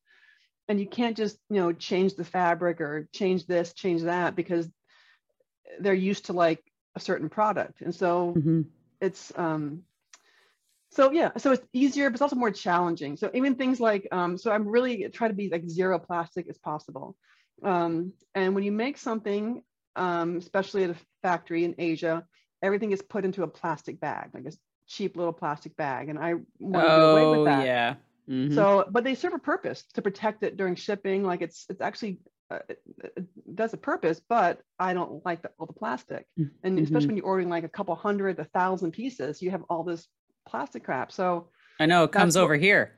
and you can't just you know change the fabric or change this change that because they're used to like a certain product and so mm-hmm. it's um so yeah so it's easier but it's also more challenging so even things like um so i'm really try to be like zero plastic as possible um and when you make something um especially at a factory in asia everything is put into a plastic bag like a cheap little plastic bag and i want to oh, away with oh, that yeah mm-hmm. so but they serve a purpose to protect it during shipping like it's it's actually uh, it, it does a purpose, but I don't like the, all the plastic. And mm-hmm. especially when you're ordering like a couple hundred, a thousand pieces, you have all this plastic crap. So I know it comes over here.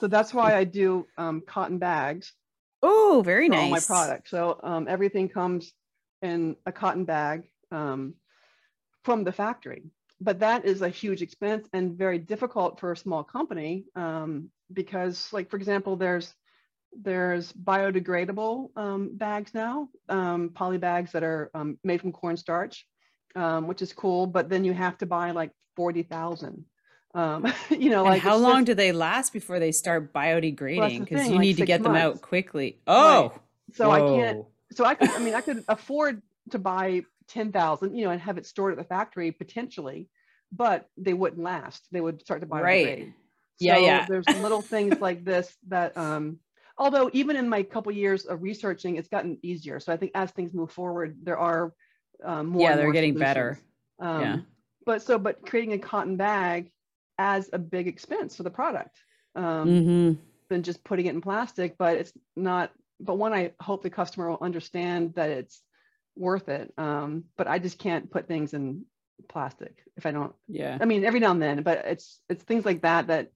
So that's why I do um, cotton bags. Oh, very nice. All my products. So um, everything comes in a cotton bag um, from the factory. But that is a huge expense and very difficult for a small company um, because, like for example, there's there's biodegradable um, bags now, um, poly bags that are um, made from cornstarch, um, which is cool. But then you have to buy like forty thousand. Um, *laughs* you know, and like how long just, do they last before they start biodegrading? Because well, you like need to get months. them out quickly. Oh, right. so Whoa. I can't. So I could. I mean, I could afford to buy ten thousand, you know, and have it stored at the factory potentially, but they wouldn't last. They would start to biodegrade. Right. So yeah, yeah. There's little things *laughs* like this that um, although even in my couple years of researching, it's gotten easier. So I think as things move forward, there are um, more. Yeah, they're more getting solutions. better. Um, yeah. But so, but creating a cotton bag as a big expense for the product um, mm-hmm. than just putting it in plastic. But it's not. But one, I hope the customer will understand that it's worth it. Um, but I just can't put things in plastic if I don't. Yeah. I mean, every now and then, but it's it's things like that that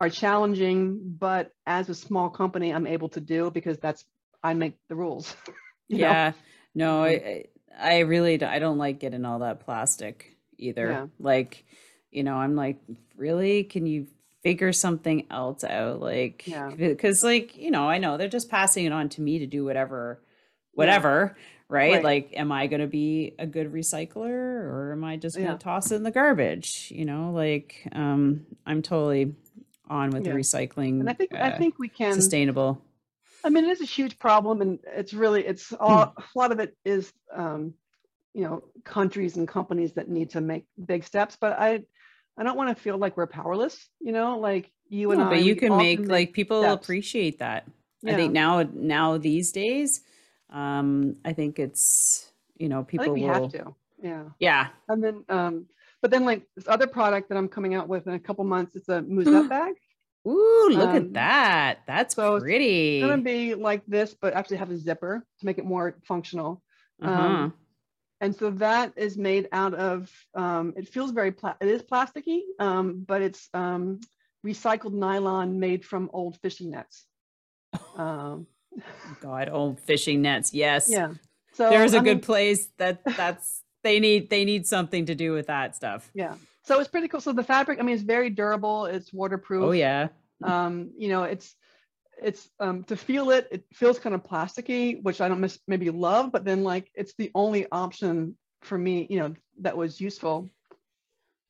are challenging, but as a small company, I'm able to do because that's I make the rules. *laughs* yeah. Know? No, I, I really I don't like getting all that plastic either. Yeah. Like, you know, I'm like, really? Can you figure something else out? Like, Yeah. because like, you know, I know they're just passing it on to me to do whatever, Yeah. whatever, right? Right. Like, am I going to be a good recycler or am I just going Yeah. to toss it in the garbage? You know, like, um, I'm totally on with the Yeah. And I recycling, think I uh, think we can. sustainable. I mean, it is a huge problem, and it's really it's all a lot of it is um, you know countries and companies that need to make big steps. But I I don't want to feel like we're powerless. You know, like you and No, I. but you can all make like people steps. appreciate that. I think now now these days, um, I think it's you know people we will have to. Yeah, yeah. and then um, but then like this other product that I'm coming out with in a couple months, it's a *gasps* musette bag. Ooh, look at Um, that. That's so pretty. It's gonna be like this, but actually have a zipper to make it more functional. Uh-huh. Um, and so that is made out of um, it feels very pla- it is plasticky um, but it's um, recycled nylon made from old fishing nets *laughs* um, God, old fishing nets. Yes. yeah so There's a I good mean, place that that's *laughs* they need they need something to do with that stuff. yeah so it's pretty cool so the fabric i mean it's very durable it's waterproof Oh yeah. um, you know it's it's um, to feel it it feels kind of plasticky which i don't miss, maybe love but then like it's the only option for me you know that was useful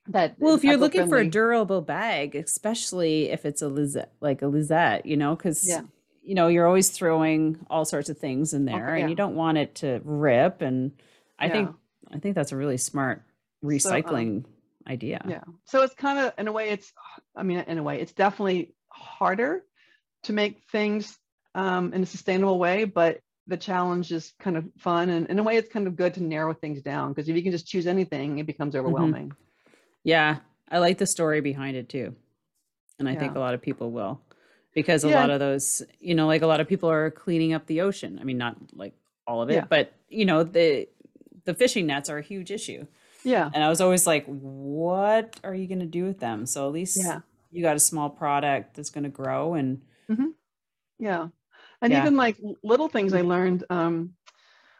that Well, if you're looking for a durable bag, especially if it's a musette, like a musette, you know, because Yeah. you know you're always throwing all sorts of things in there, and yeah. you don't want it to rip. And I Yeah. think I think that's a really smart So, um, recycling idea. Yeah. So it's kind of, in a way, it's, I mean, in a way, it's definitely harder to make things um, in a sustainable way, but the challenge is kind of fun. And in a way, it's kind of good to narrow things down because if you can just choose anything, it becomes Mm-hmm. overwhelming. Yeah, I like the story behind it too. And I think a lot of people will because a Yeah. lot of those, you know, like a lot of people are cleaning up the ocean. I mean, not like all of it, Yeah. but you know, the the fishing nets are a huge issue. Yeah. And I was always like, what are you going to do with them? So at least Yeah. you got a small product that's going to grow and Yeah. And Yeah. even like little things I learned, um,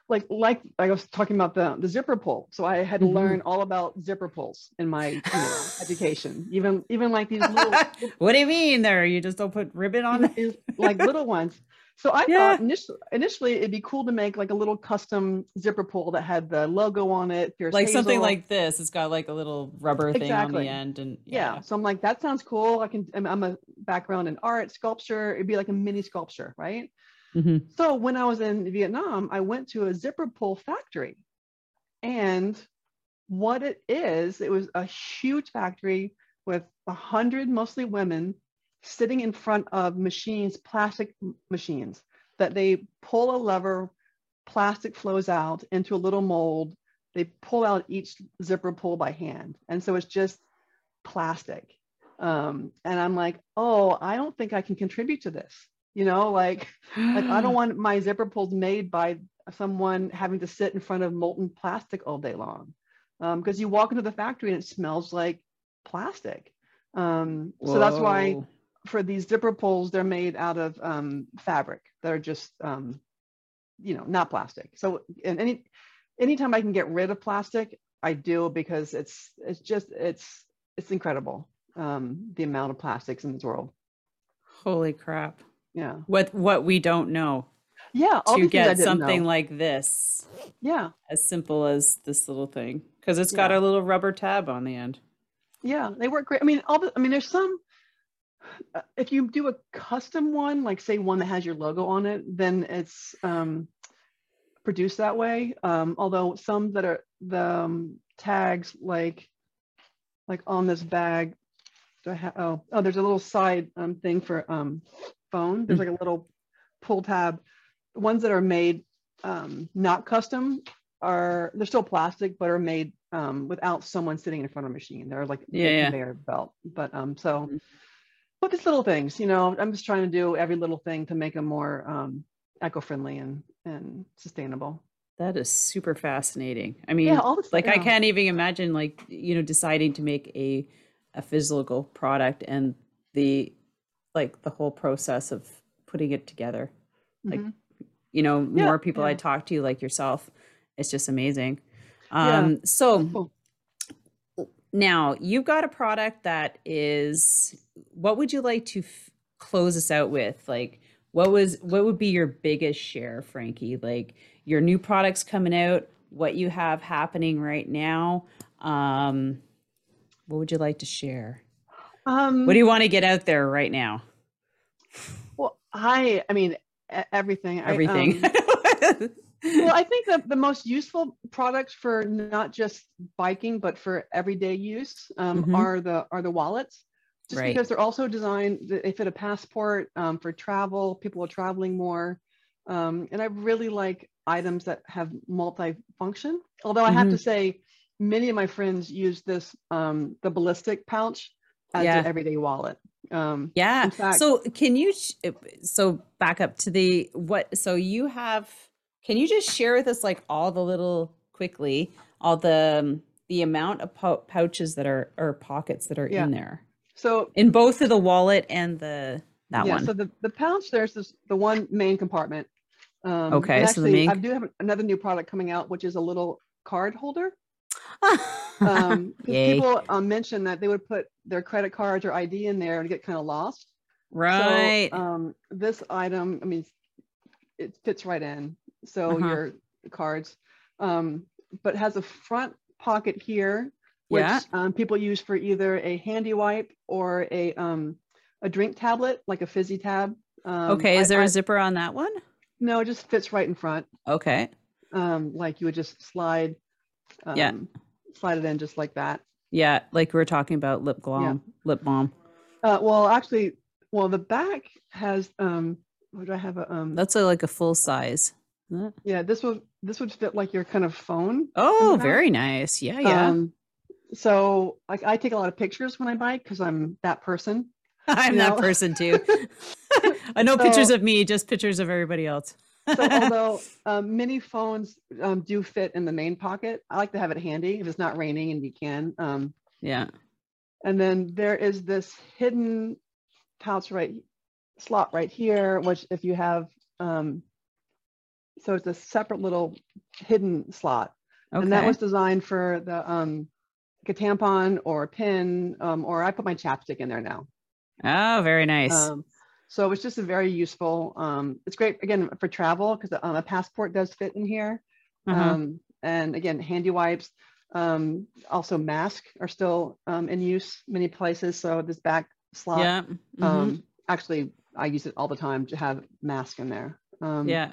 like like I was talking about the the zipper pull. So I had to Mhm. learn all about zipper pulls in my you know, *laughs* education. Even even like these little *laughs* what do you mean there? You just don't put ribbon on it? like little ones. So I Yeah. thought initially, initially it'd be cool to make like a little custom zipper pull that had the logo on it. Fierce Like something like this. It's got like a little rubber thing on the Exactly. end and yeah. So I'm like, that sounds cool. I can. I'm, I'm a background in art, sculpture. It'd be like a mini sculpture, right? Mhm. So when I was in Vietnam, I went to a zipper pull factory. And what it is, it was a huge factory with a hundred mostly women sitting in front of machines, plastic machines, that they pull a lever, plastic flows out into a little mold. They pull out each zipper pull by hand. And so it's just plastic. Um, and I'm like, oh, I don't think I can contribute to this. You know, like like I don't *gasps* want my zipper pulls made by someone having to sit in front of molten plastic all day long. Because you walk into the factory and it smells like plastic. Um, so that's why. For these zipper pulls, they're made out of um, fabric that are just, um, you know, not plastic. So and any anytime I can get rid of plastic, I do because it's it's just it's it's incredible um, the amount of plastics in this world. Holy crap. Yeah, What what we don't know yeah. all to these things I get something know. like this yeah. as simple as this little thing because it's got Yeah. a little rubber tab on the end. Yeah, they work great. I mean, all the, I mean, there's some, if you do a custom one, like say one that has your logo on it, then it's um, produced that way. Um, although some that are the um, tags, like, like on this bag, do I have, oh, oh, there's a little side um, thing for um, phone. There's like a little pull tab. Ones that are made um, not custom are, they're still plastic, but are made um, without someone sitting in front of a machine. They're like Yeah, yeah. conveyor belt. But um, so, Mhm. But just little things, you know, I'm just trying to do every little thing to make them more um, eco-friendly and and sustainable. That is super fascinating. I mean, Yeah, all this like I can't even imagine like you know deciding to make a a physical product and the like the whole process of putting it together. like, Mhm. You know, Yeah, more people I talk to like yourself it's just amazing. Um, Yeah. so Cool. Now you've got a product that is what would you like to f- close us out with? Like what was what would be your biggest share, Frankie? Like your new products coming out, what you have happening right now. Um, what would you like to share? Um, What do you want to get out there right now? well, I, I mean, e- everything. I, Everything. um, *laughs* well, I think that the most useful products for not just biking but for everyday use um, Mhm. are the are the wallets. Just Right. because they're also designed, th- they fit a passport um, for travel. People are traveling more, um, and I really like items that have multi-function. Although I have to say, many of my friends use this um, the ballistic pouch as Yeah. an everyday wallet. Um, Yeah. Fact- so can you sh- so back up to the what so you have can you just share with us like all the little quickly all the um, the amount of pou- pouches that are or pockets that are Yeah. in there so in both of the wallet and the that yeah, one. So the, the pouch, there's this the one main compartment. Um, Okay, and so the actually, main- I do have another new product coming out, which is a little card holder. *laughs* Um, people um, mentioned that they would put their credit cards or ID in there and get kind of lost. right. So um, this item, I mean, it fits right in. So Uh-huh. your cards, um, but has a front pocket here, which Yeah. um, people use for either a handy wipe or a um, a drink tablet, like a fizzy tab. Um, okay, is I- there a I- zipper on that one? no, it just fits right in front. Okay. Um, like you would just slide, um, Yeah. slide it in just like that. Yeah, like we were talking about lip gloss, lip balm. Uh, well, actually, well, the back has, um, what do I have? A, um, That's a, like a full size. Yeah, this would, this would fit like your kind of phone. Oh, very nice. Yeah, yeah. Um, so like I take a lot of pictures when I bike because I'm that person. *laughs* I'm that know? person too. *laughs* *laughs* I know pictures of me, just pictures of everybody else. So although um, many phones um, do fit in the main pocket, I like to have it handy if it's not raining and you can. Um, yeah. And then there is this hidden pouch right slot right here, which if you have, um, so it's a separate little hidden slot. Okay. And that was designed for the, um, like a tampon or a pin, um, or I put my chapstick in there now. oh, very nice. Um, so it's just a very useful, um, it's great again for travel because um, a passport does fit in here. uh-huh. Um, and again, handy wipes, um, also masks are still um, in use many places. So this back slot, yeah. mhm, um, actually, I use it all the time to have mask in there. Um, yeah.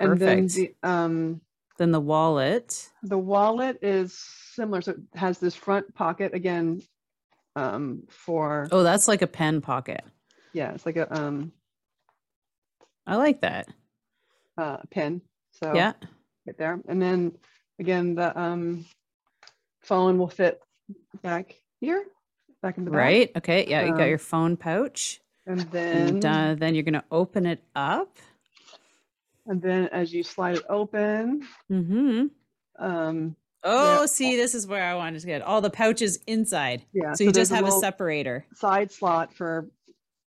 And then the, um, then the wallet. the wallet is similar. So it has this front pocket again um, for, Oh, that's like a pen pocket. yeah, it's like a um, I like that. uh, pen. So Yeah. right there. And then again, the um, phone will fit back here, back in the back. Right. Okay. Yeah. You got Um, your phone pouch. And then, And uh, then you're going to open it up. And then as you slide it open, Mm-hmm. um, Oh, see, this is where I wanted to get all the pouches inside. yeah. So you just have a little separator. side slot for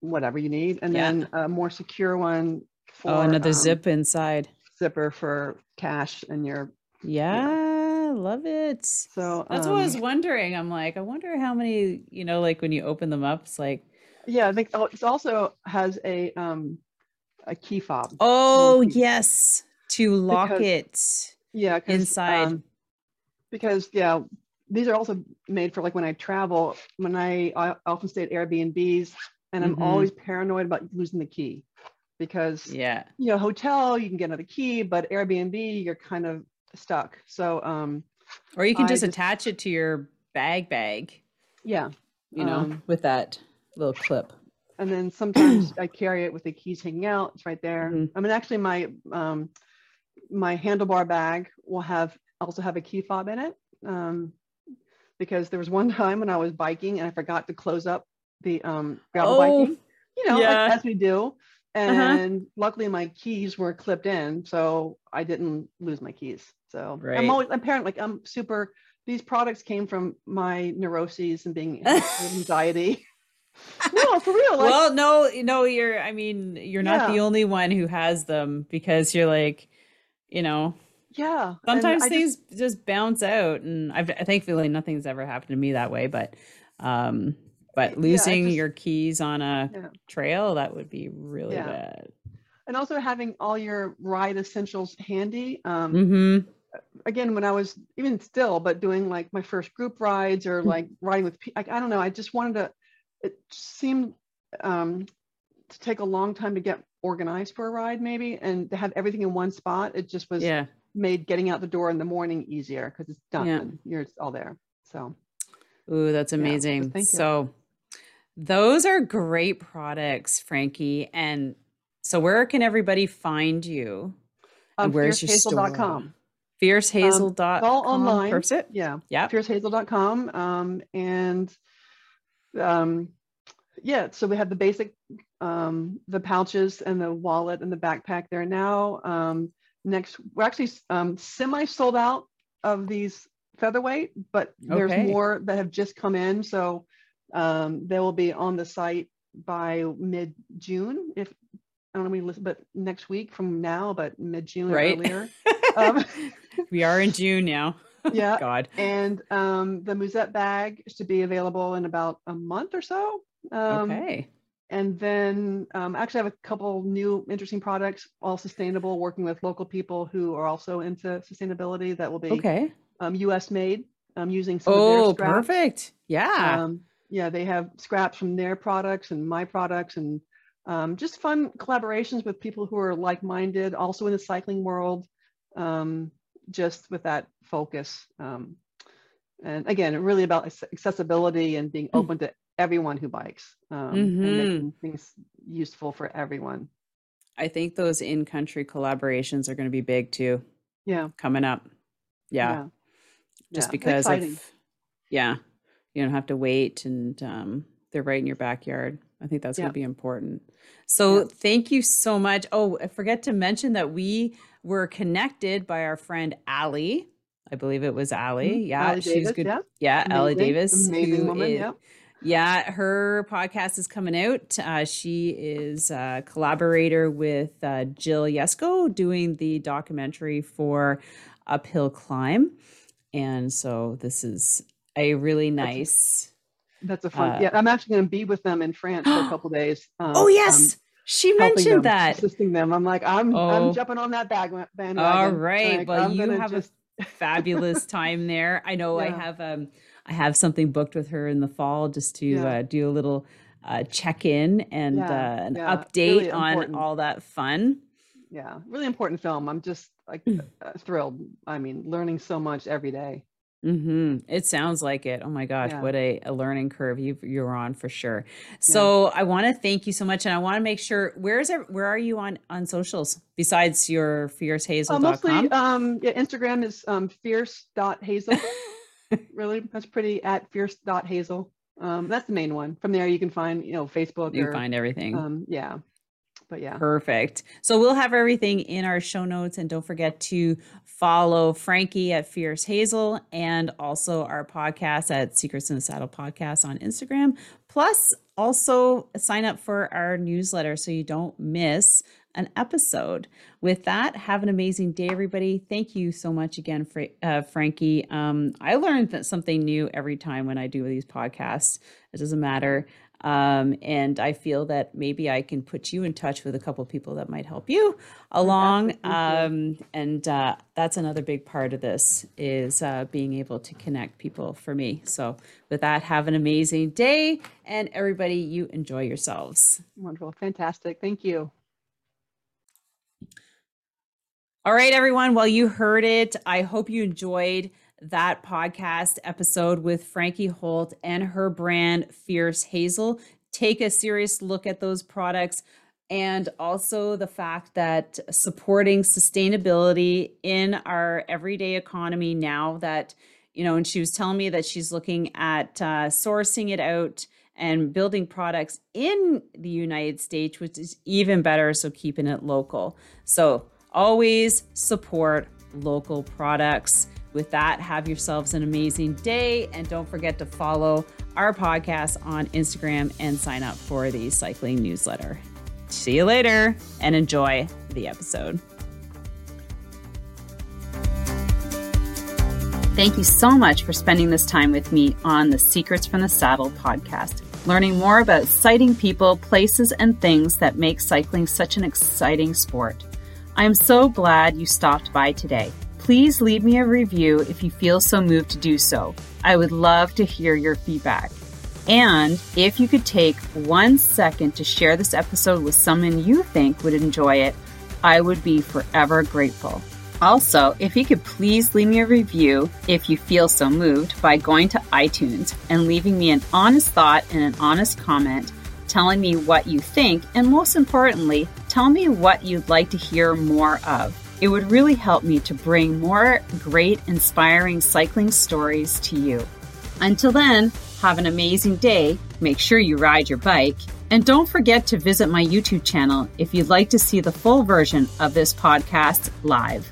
whatever you need, and Yeah. then a more secure one for Oh, another um, zip inside. zipper for cash and your. Yeah, love it. So That's what I was um, wondering. I'm like, I wonder how many, you know, like when you open them up, it's like, Yeah, I think oh, it also has a um a key fob. oh, key. yes, to lock Because- it. Yeah, 'cause, inside. um, because yeah, these are also made for like when I travel. When I, I often stay at Airbnbs, and I'm Mhm. always paranoid about losing the key, because Yeah. you know hotel you can get another key, but Airbnb you're kind of stuck. So um Or you can just just- attach it to your bag bag, yeah, you know, Um, with that little clip. And then sometimes *clears throat* I carry it with the keys hanging out. It's right there. Mhm. I mean, actually, my um, my handlebar bag will have also have a key fob in it um, because there was one *laughs* time when I was biking and I forgot to close up the um, gravel Oh, biking. You know, yeah. like, as we do. And luckily, my keys were clipped in, so I didn't lose my keys. So Right. I'm always apparently like I'm super. These products came from my neuroses and being *laughs* anxiety. No, for real. Like, well, no, no, you're, I mean, you're not the only one who has them because you're like, you know, Yeah. Sometimes things just, just, bounce out, and I've thankfully nothing's ever happened to me that way. But, um, but losing yeah, just, your keys on a yeah. trail that would be really yeah. bad. And also having all your ride essentials handy. Um, mm-hmm. Again, when I was even still, but doing like my first group rides or mm. like riding with, like I don't know, I just wanted to. It seemed um, to take a long time to get organized for a ride, maybe, and to have everything in one spot. It just was yeah made getting out the door in the morning easier because it's done. Yeah. You're all there. So, ooh, that's amazing. Yeah, so, those are great products, Frankie. And so, where can everybody find you? Um, where's your store? FierceHazel.com. Um, all online. Perfect. Yeah. Yeah. FierceHazel.com. Um, and um, yeah, so we have the basic, um, the pouches and the wallet and the backpack there now. Um, next we're actually um, semi sold out of these featherweight but there's okay. more that have just come in so um, they will be on the site by mid june if i don't know when listen but next week from now but mid june right. earlier *laughs* um, we are in june now *laughs* yeah god and um, the musette bag should be available in about a month or so um, okay and then um, actually I have a couple new interesting products, all sustainable, working with local people who are also into sustainability that will be okay. um, US made um, using some oh, of their scraps. perfect. Yeah. Um, yeah, they have scraps from their products and my products and um, just fun collaborations with people who are like-minded, also in the cycling world, um, just with that focus. and again, really about accessibility and being hmm. open to everyone who bikes um, mm-hmm. and making things useful for everyone. I think those in country collaborations are going to be big too. Yeah. Coming up. Yeah. yeah. Just yeah. because of, yeah, you don't have to wait and um, they're right in your backyard. I think that's yeah. going to be important. So thank you so much. Oh, I forget to mention that we were connected by our friend Allie. I believe it was Allie. Mm-hmm. Yeah, Allie she's Davis, good. Yeah, yeah Allie Davis. Amazing woman. Is, yeah yeah, her podcast is coming out. Uh, she is a collaborator with uh, Jill Yesko doing the documentary for Uphill Climb. And so this is a really nice. That's, that's a fun. Uh, yeah, I'm actually going to be with them in France for a couple *gasps* days. Um, oh, yes. Um, she mentioned them, that assisting them. I'm like, I'm oh. I'm jumping on that bag bandwagon. All right. Like, well, I'm you have just... a fabulous time there. I know *laughs* yeah. I have um I have something booked with her in the fall just to yeah. uh, do a little uh, check in and yeah, uh, an yeah. update really on important. all that fun. Yeah, really important film. I'm just like mm. uh, thrilled. I mean, learning so much every day. Mm-hmm. It sounds like it. Oh my gosh, yeah. what a, a learning curve you you're on for sure. So yeah. I want to thank you so much, and I want to make sure where is it? Where are you on on socials besides your fiercehazel.com? Uh, mostly, um, yeah, Instagram is um, fierce.hazel. *laughs* really, that's pretty at fierce.hazel. Um, that's the main one. From there, you can find, you know, Facebook. You or, find everything. Um, yeah. But yeah. Perfect. So we'll have everything in our show notes. And don't forget to follow Frankie at Fierce Hazel and also our podcast at Secrets in the Saddle Podcast on Instagram. Plus, also sign up for our newsletter so you don't miss an episode. With that, have an amazing day, everybody. Thank you so much again, Fra- uh, Frankie. Um, I learned something new every time when I do these podcasts. It doesn't matter. Um, and I feel that maybe I can put you in touch with a couple people that might help you along. Um, and uh, that's another big part of this is uh, being able to connect people for me. So with that, have an amazing day, and everybody, you enjoy yourselves. Wonderful, fantastic. Thank you. All right, everyone. Well, you heard it. I hope you enjoyed that podcast episode with Frankie Holt and her brand, Fierce Hazel. Take a serious look at those products and also the fact that supporting sustainability in our everyday economy now that, you know, and she was telling me that she's looking at uh, sourcing it out and building products in the United States, which is even better. So keeping it local. So, Always support local products. With that, have yourselves an amazing day. And don't forget to follow our podcast on Instagram and sign up for the cycling newsletter. See you later and enjoy the episode. Thank you so much for spending this time with me on the Secrets from the Saddle podcast, learning more about sighting people, places, and things that make cycling such an exciting sport. I am so glad you stopped by today. Please leave me a review if you feel so moved to do so. I would love to hear your feedback. And if you could take one second to share this episode with someone you think would enjoy it, I would be forever grateful. Also, if you could please leave me a review if you feel so moved by going to iTunes and leaving me an honest thought and an honest comment telling me what you think, and most importantly, tell me what you'd like to hear more of. It would really help me to bring more great, inspiring cycling stories to you. Until then, have an amazing day. Make sure you ride your bike. And don't forget to visit my YouTube channel if you'd like to see the full version of this podcast live.